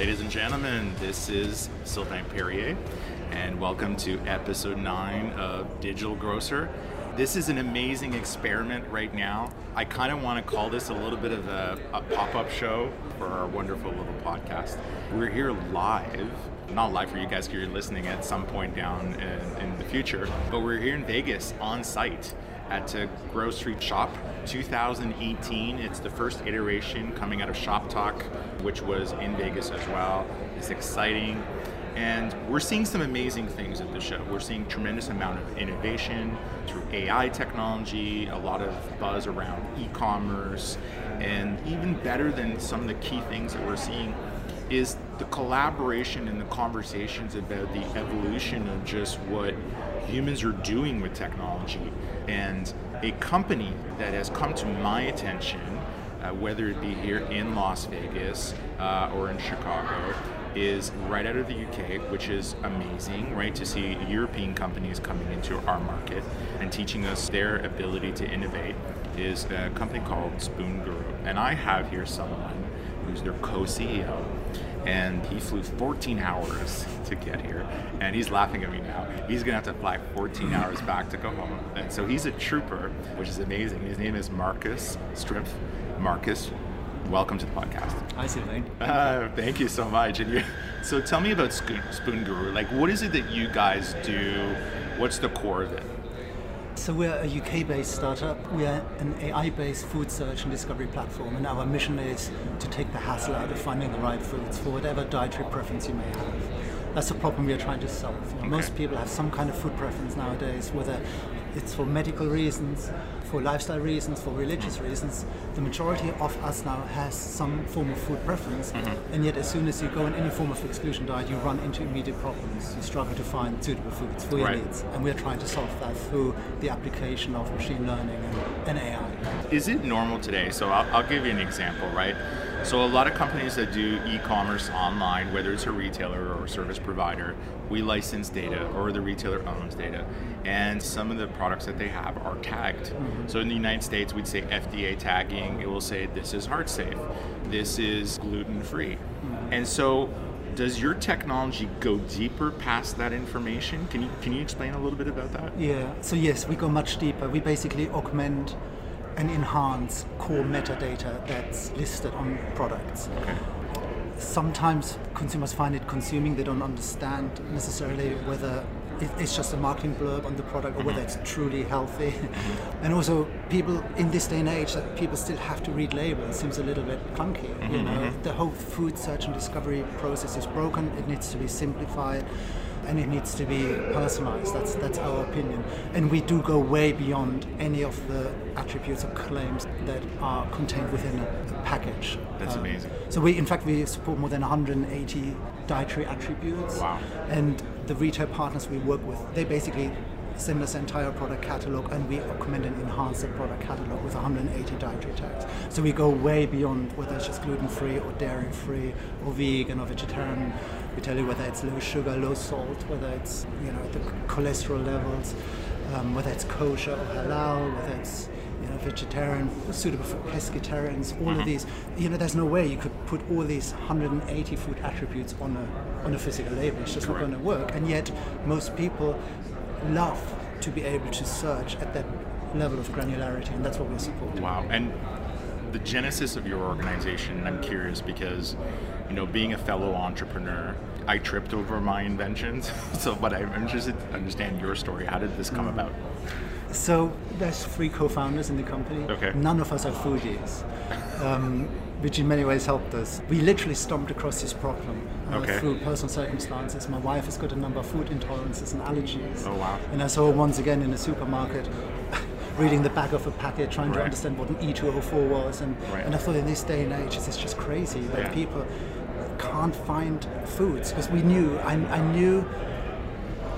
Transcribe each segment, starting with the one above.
Ladies and gentlemen, this is Sylvain Perrier, and welcome to episode 9 of Digital Grocer. This is an amazing experiment right now. I kind of want to call this a little bit of a, a pop up show for our wonderful little podcast. We're here live, not live for you guys because you're listening at some point down in, in the future, but we're here in Vegas on site at a Groceryshop 2018. It's the first iteration coming out of Shoptalk, which was in Vegas as well. It's exciting. And we're seeing some amazing things at the show. We're seeing tremendous amount of innovation through AI technology, a lot of buzz around e-commerce, and even better than some of the key things that we're seeing is the collaboration and the conversations about the evolution of just what humans are doing with technology. And a company that has come to my attention, uh, whether it be here in Las Vegas uh, or in Chicago, is right out of the UK, which is amazing, right? To see European companies coming into our market and teaching us their ability to innovate is a company called Spoon Guru. And I have here someone who's their co CEO and he flew 14 hours to get here. And he's laughing at me now. He's gonna have to fly 14 hours back to go home. And so he's a trooper which is amazing. His name is Markus Stripf marcus welcome to the podcast. Hi Sylvain. Uh, thank you so much. And you, so tell me about spoon guru. Like what is it that you guys do? What's the core of it so we're a UK-based startup. We are an AI-based food search and discovery platform, and our mission is to take the hassle out of finding the right foods for whatever dietary preference you may have. That's a problem we are trying to solve. You know, okay. Most people have some kind of food preference nowadays, whether it's for medical reasons, for lifestyle reasons, for religious reasons. The majority of us now has some form of food preference, mm-hmm. and yet as soon as you go on any form of exclusion diet, you run into immediate problems. You struggle to find suitable foods for your right. needs, and we're trying to solve that through the application of machine learning and, and AI. Is it normal today? So I'll, I'll give you an example, right? So a lot of companies that do e-commerce online, whether it's a retailer or a service provider, we license data or the retailer owns data. And some of the products that they have are tagged. Mm-hmm. So in the United States, we'd say FDA tagging. It will say this is heart safe, this is gluten free. Mm-hmm. And so does your technology go deeper past that information? Can you can you explain a little bit about that? Yeah. So yes, we go much deeper. We basically augment and enhance core metadata that's listed on products. Okay. Sometimes consumers find it consuming, they don't understand necessarily whether it's just a marketing blurb on the product or whether mm-hmm. it's truly healthy. Mm-hmm. and also, people in this day and age that people still have to read labels seems a little bit clunky. Mm-hmm. You know, the whole food search and discovery process is broken. It needs to be simplified and it needs to be personalized. That's that's our opinion, and we do go way beyond any of the attributes or claims that are contained within a, package. That's um, amazing. So we, in fact, we support more than 180 dietary attributes. Wow. And the retail partners we work with, they basically send us entire product catalog and we augment and enhance the product catalog with 180 dietary tags. So we go way beyond whether it's just gluten free or dairy free or vegan or vegetarian. We tell you whether it's low sugar, low salt, whether it's you know the cholesterol levels, um, whether it's kosher or halal, whether it's you know, vegetarian, suitable for pescatarians, all mm-hmm. of these. You know, there's no way you could put all these 180 food attributes on a on a physical label. It's just Correct. not going to work. And yet, most people love to be able to search at that level of granularity, and that's what we're supporting. Wow. And the genesis of your organization, I'm curious because, you know, being a fellow entrepreneur, I tripped over my inventions. so, but I'm interested to understand your story. How did this come mm. about? So, there's three co-founders in the company. Okay. None of us are foodies. Um, which in many ways helped us. We literally stomped across this problem uh, okay. through personal circumstances. My wife has got a number of food intolerances and allergies. Oh wow! And I saw once again in a supermarket. Reading the back of a packet, trying right. to understand what an E204 was, and, right. and I thought in this day and age, it's just crazy that yeah. people can't find foods because we knew I, I knew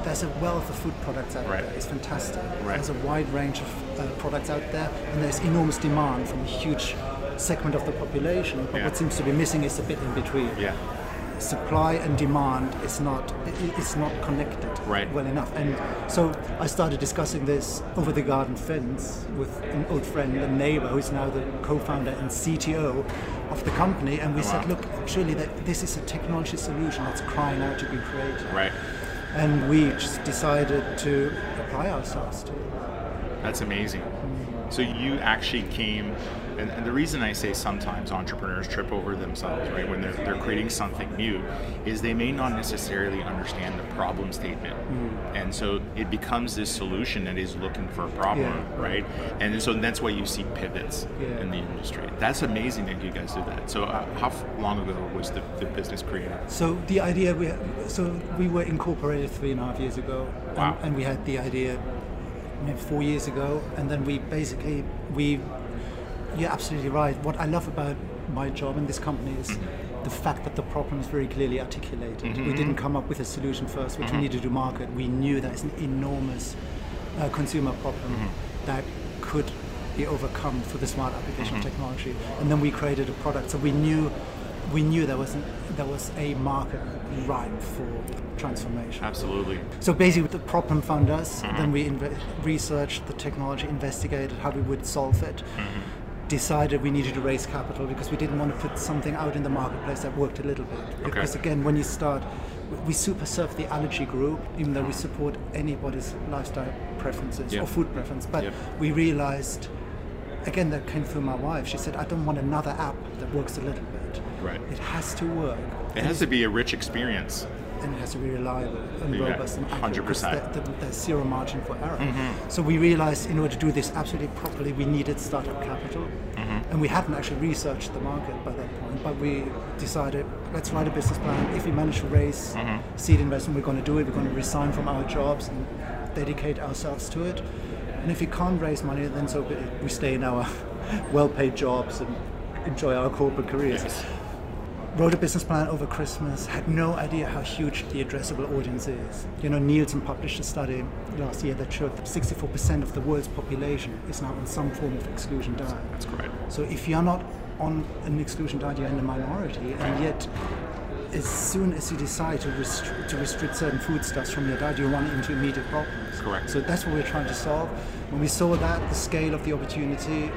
there's a wealth of food products out right. there. It's fantastic. Right. There's a wide range of uh, products out there, and there's enormous demand from a huge segment of the population. But yeah. what seems to be missing is a bit in between. Yeah. Supply and demand is not it's not connected Right. well enough. And so I started discussing this over the garden fence with an old friend, a neighbor, who's now the co-founder and CTO of the company. And we Oh, said, wow. look, surely that this is a technology solution that's crying out to be created. Right. And we just decided to apply ourselves to it. That's amazing. Mm. So you actually came, and, and the reason I say sometimes entrepreneurs trip over themselves, right, when they're, they're creating something new, is they may not necessarily understand the problem statement. And so it becomes this solution that is looking for a problem, Yeah. right? And so that's why you see pivots Yeah. in the industry. That's amazing that you guys did that. So uh, how f- long ago was the, the business created? So the idea we so we were incorporated three and a half years ago, Wow. and, and we had the idea four years ago, and then we basically we. You're absolutely right. What I love about my job in this company is the fact that the problem is very clearly articulated. Mm-hmm, we didn't mm-hmm. come up with a solution first, which we mm-hmm. needed to market. We knew that is an enormous uh, consumer problem that could be overcome through the smart application of technology, and then we created a product. So we knew we knew there was an, there was a market ripe for transformation. Absolutely. So basically, the problem found us. Then we inve- researched the technology, investigated how we would solve it. Decided we needed to raise capital because we didn't want to put something out in the marketplace that worked a little bit. Because again, when you start, we super serve the allergy group, even though we support anybody's lifestyle preferences Yeah. or food preference. But we realized, again, that came through my wife. She said, "I don't want another app that works a little bit. Right. It has to work." It has to be a rich experience. And it has to be reliable and Yeah, robust and accurate. 100%. because there- there- There's zero margin for error. Mm-hmm. So we realized in order to do this absolutely properly, we needed startup capital. Mm-hmm. And we hadn't actually researched the market by that point, but we decided let's write a business plan. If we manage to raise Mm-hmm. seed investment, we're going to do it. We're going to resign from our jobs and dedicate ourselves to it. And if we can't raise money, then so be it. We stay in our well-paid jobs and enjoy our corporate careers Yes. Wrote a business plan over Christmas, had no idea how huge the addressable audience is. You know, Nielsen published a study last year that showed that 64% of the world's population is now on some form of exclusion diet. That's great. So if you're not on an exclusion diet, you're in the minority, and yet as soon as you decide to, restri- to restrict certain foodstuffs from your diet, you run into immediate problems. Correct. So that's what we're trying to solve. When we saw that, the scale of the opportunity,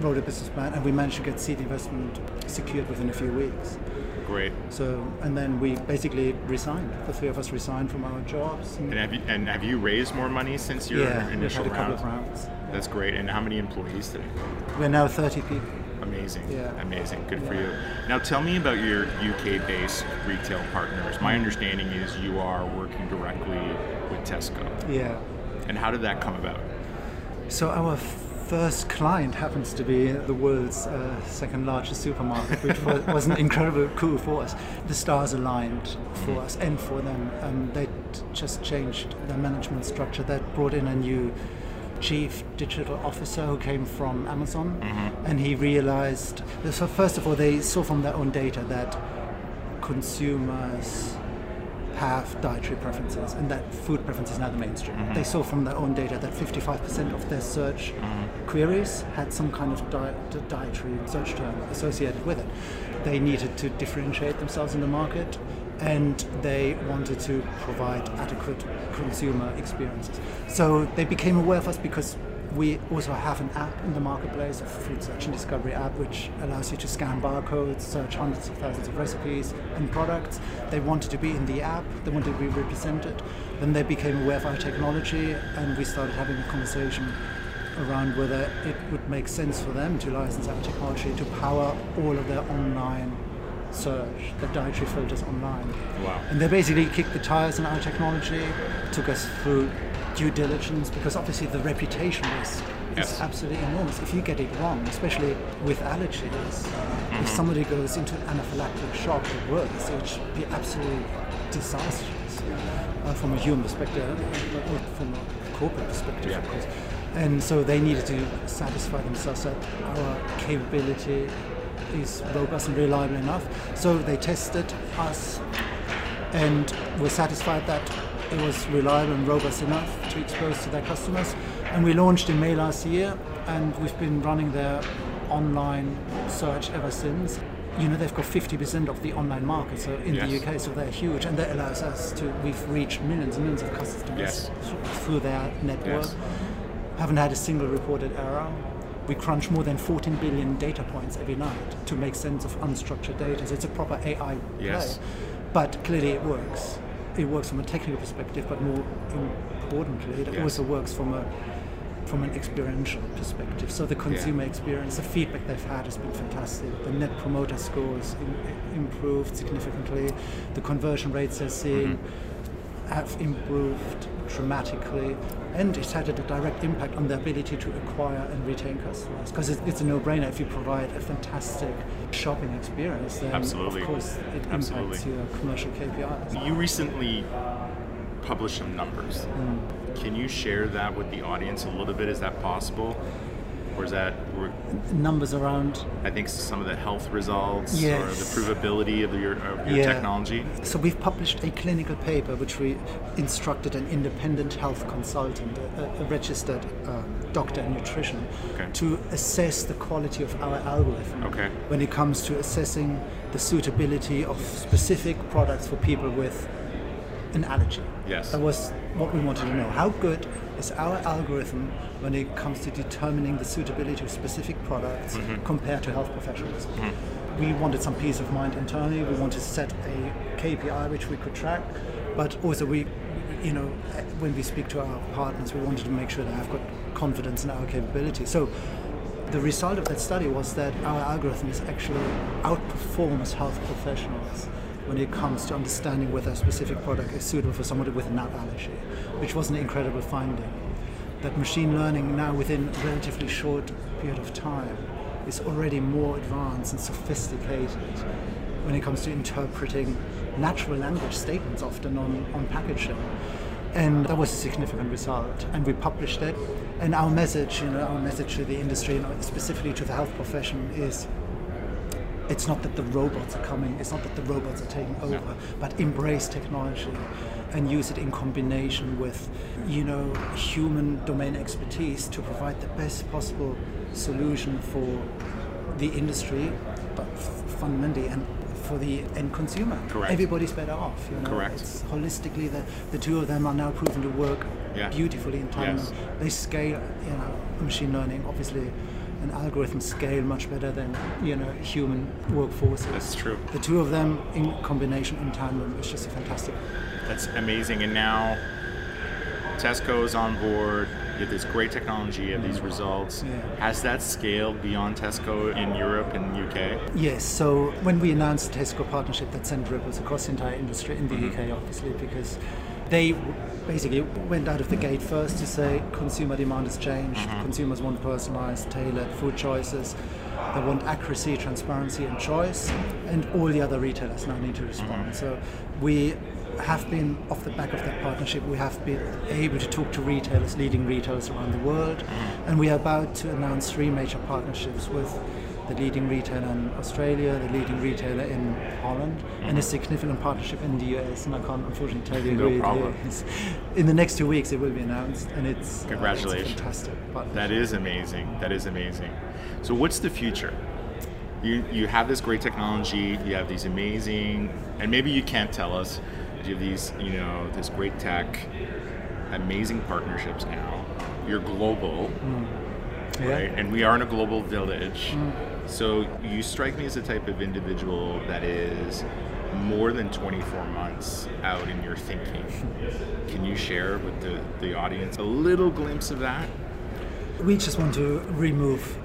wrote a business plan, and we managed to get seed investment secured within a few weeks. Great. So, and then we basically resigned. The three of us resigned from our jobs. And And have you, and have you raised more money since your yeah, we've initial had a couple round? of rounds. That's great. And how many employees today? We're now 30 people. Amazing. Yeah. Amazing. Good for you. Now tell me about your UK based retail partners. My understanding is you are working directly with Tesco. Yeah. And how did that come about? So our first client happens to be the world's uh, second largest supermarket, which was, was an incredible coup for us. The stars aligned for us and for them. Um, they just changed their management structure. They brought in a new chief digital officer who came from Amazon, and he realized. So first of all, they saw from their own data that consumers have dietary preferences and that food preference is now the mainstream. Mm-hmm. They saw from their own data that 55% of their search mm-hmm. queries had some kind of di- dietary search term associated with it. They needed to differentiate themselves in the market and they wanted to provide adequate consumer experiences. So they became aware of us because we also have an app in the marketplace, a food search and discovery app, which allows you to scan barcodes, search hundreds of thousands of recipes and products. They wanted to be in the app, they wanted to be represented. Then they became aware of our technology, and we started having a conversation around whether it would make sense for them to license our technology to power all of their online search, the dietary filters online. Wow. And they basically kicked the tires on our technology, took us through due diligence, because obviously the reputation risk Yes. is absolutely enormous. If you get it wrong, especially with allergies, if somebody goes into anaphylactic shock at work, it would be absolutely disastrous uh, from a human perspective, uh, or from a corporate perspective, Yeah. of course. And so they needed to satisfy themselves that our capability is robust and reliable enough. So they tested us and were satisfied that it was reliable and robust enough to expose to their customers. And we launched in May last year, and we've been running their online search ever since. you know they've got 50% of the online market so in Yes. the UK so they're huge and that allows us to we've reached millions and millions of customers Yes. through their network Yes. haven't had a single reported error we crunch more than 14 billion data points every night to make sense of unstructured data so it's a proper AI Yes. play but clearly it works it works from a technical perspective but more importantly it also works from a from an experiential perspective. So the consumer experience, the feedback they've had has been fantastic. The net promoter scores im- improved significantly. The conversion rates they're seeing mm-hmm. Have improved dramatically, and it's had a direct impact on the ability to acquire and retain customers. Because it, it's a no-brainer if you provide a fantastic shopping experience, then Absolutely. of course it impacts Absolutely. your commercial KPIs. You recently published some numbers. Mm. Can you share that with the audience a little bit? Is that possible? Or is that, Numbers around I think some of the health results Yes. or the provability of your, of your Yeah. technology? So we've published a clinical paper which we instructed an independent health consultant, a, a registered uh, doctor in nutrition, Okay. to assess the quality of our algorithm Okay. when it comes to assessing the suitability of specific products for people with an allergy. Yes. That was what we wanted to know. How good is our algorithm when it comes to determining the suitability of specific products Mm-hmm. compared to health professionals? We wanted some peace of mind internally. We wanted to set a KPI which we could track, but also we, you know, when we speak to our partners, we wanted to make sure that I've got confidence in our capability. So the result of that study was that our algorithm is actually outperforms health professionals when it comes to understanding whether a specific product is suitable for somebody with a nut allergy, which was an incredible finding. That machine learning now within a relatively short period of time is already more advanced and sophisticated when it comes to interpreting natural language statements often on, on packaging. And that was a significant result. And we published it. And our message, you know, our message to the industry, and specifically to the health profession, is it's not that the robots are coming, it's not that the robots are taking over, but embrace technology and use it in combination with, you know, human domain expertise to provide the best possible solution for the industry, but fundamentally and for the end consumer. Correct. Everybody's better off. You know? Correct. It's holistically, the, the two of them are now proven to work Yeah. beautifully in tandem. Yes. They scale, you know, machine learning, obviously, and algorithms scale much better than, you know, human workforces. That's true. The two of them in combination, in tandem, is just fantastic. That's amazing. And now Tesco is on board. You have this great technology, you have these results. Yeah. Has that scaled beyond Tesco in Europe and UK? Yes, so when we announced the Tesco partnership, that sent ripples across the entire industry in the Mm-hmm. UK, obviously, because they basically went out of the gate first to say consumer demand has changed, Mm-hmm. consumers want personalized, tailored food choices, they want accuracy, transparency, and choice, and all the other retailers now need to respond. Mm-hmm. So we have been, off the back of that partnership, we have been able to talk to retailers, leading retailers around the world, Mm-hmm. and we are about to announce three major partnerships with the leading retailer in Australia, the leading retailer in Holland, and a significant partnership in the US. And I can't unfortunately tell you Mm-hmm. No who problem. it is. In the next two weeks, it will be announced, and it's uh, Congratulations. it's fantastic partnership. That is amazing. That is amazing. So what's the future? You you have this great technology, you have these amazing and maybe you can't tell us, you have these, you know, this great tech, amazing partnerships now. You're global, Yeah. right? And we are in a global village. So you strike me as the type of individual that is more than 24 months out in your thinking. Can you share with the, the audience a little glimpse of that? We just want to remove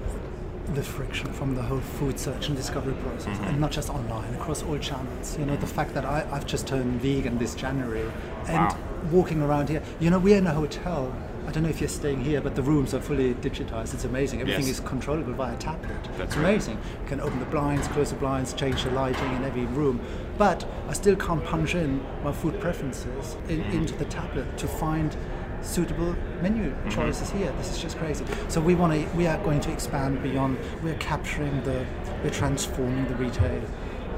the friction from the whole food search and discovery process, Mm-hmm. and not just online, across all channels. You know, the fact that I, I've just turned vegan this January, and Wow. walking around here, you know, we're in a hotel. I don't know if you're staying here, but the rooms are fully digitized. It's amazing. Everything Yes. is controllable via tablet. That's it's right. amazing. You can open the blinds, close the blinds, change the lighting in every room. But I still can't punch in my food preferences in, Mm-hmm. into the tablet to find suitable menu Mm-hmm. choices here. This is just crazy. So we want to. We are going to expand beyond. We're capturing the. We're transforming the retail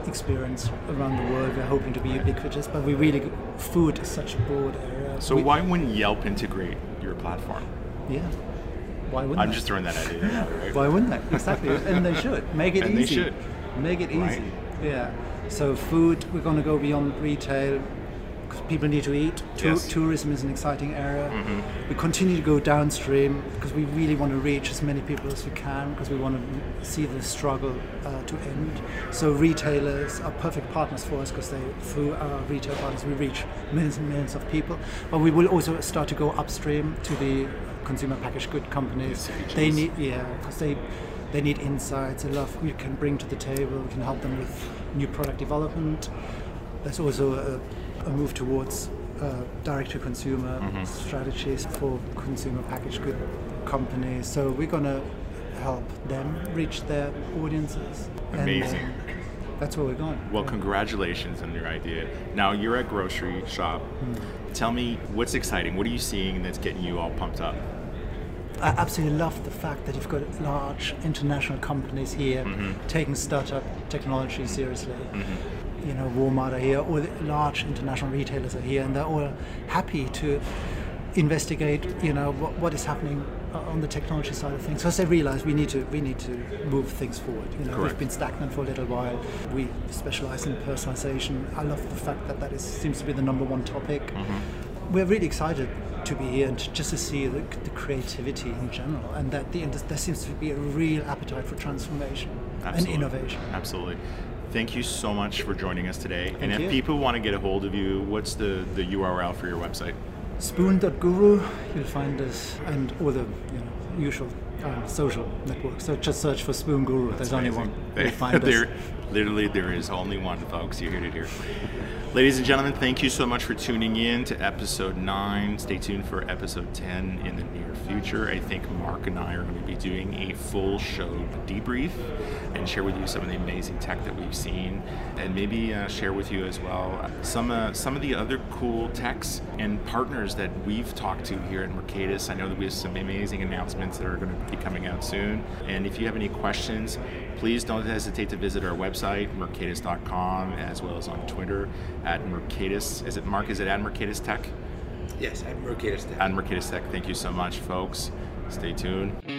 experience around the world. We're hoping to be ubiquitous, but we really food is such a broad area. So We- why wouldn't Yelp integrate your platform? Yeah. Why wouldn't I'm they? just throwing that idea out, right? Why wouldn't they? Exactly, and they should make it and easy. they should. Make it easy. Right. Yeah. So food, we're going to go beyond retail. 'Cause People need to eat. Tou- Yes. Tourism is an exciting area. Mhm. We continue to go downstream because we really want to reach as many people as we can because we want to see the struggle uh, to end. So retailers are perfect partners for us because they, through our retail partners, we reach millions and millions of people. But we will also start to go upstream to the consumer packaged good companies. The They need, yeah, because they they need insights. They love we can bring to the table. We can help them with new product development. There's also a, a move towards uh, direct to consumer Mhm. strategies for consumer packaged good companies. So we're gonna help them reach their audiences. And, Amazing. um, that's where we're going. Well, Yeah. congratulations on your idea. Now you're at grocery shop. Hmm. Tell me what's exciting. What are you seeing that's getting you all pumped up? I absolutely love the fact that you've got large international companies here Mhm. taking startup technology seriously. Mhm. You know, Walmart are here, all the large international retailers are here, and they're all happy to investigate. You know what, what is happening uh, on the technology side of things, because they realize we need to we need to move things forward. You know, Correct. we've been stagnant for a little while. We specialize in personalization. I love the fact that that is seems to be the number one topic Mm-hmm. we're really excited to be here and to- just to see the, the creativity in general and that the, there seems to be a real appetite for transformation Absolutely. and innovation. Absolutely. Thank you so much for joining us today. and if you. people want to get a hold of you, what's the, the URL for your website? Spoon.guru, you'll find us and all the you know, usual um, social networks. So just search for Spoon Guru. There's only Amazing. One. You'll find us. there, literally, there is only one, folks. You heard it here. Ladies and gentlemen, thank you so much for tuning in to episode 9. Stay tuned for episode 10 in the near future. I think Mark and I are going to be doing a full show debrief and share with you some of the amazing tech that we've seen and maybe uh, share with you as well some, uh, some of the other cool techs and partners that we've talked to here at Mercatus. I know that we have some amazing announcements that are going to be coming out soon. And if you have any questions, please don't hesitate to visit our website, mercatus.com, as well as on Twitter at Mercatus. Is it Mark? Is it at Mercatus Tech? Yes, I'm Mercatus Tech. At Mercatus Tech. Thank you so much, folks. Stay tuned.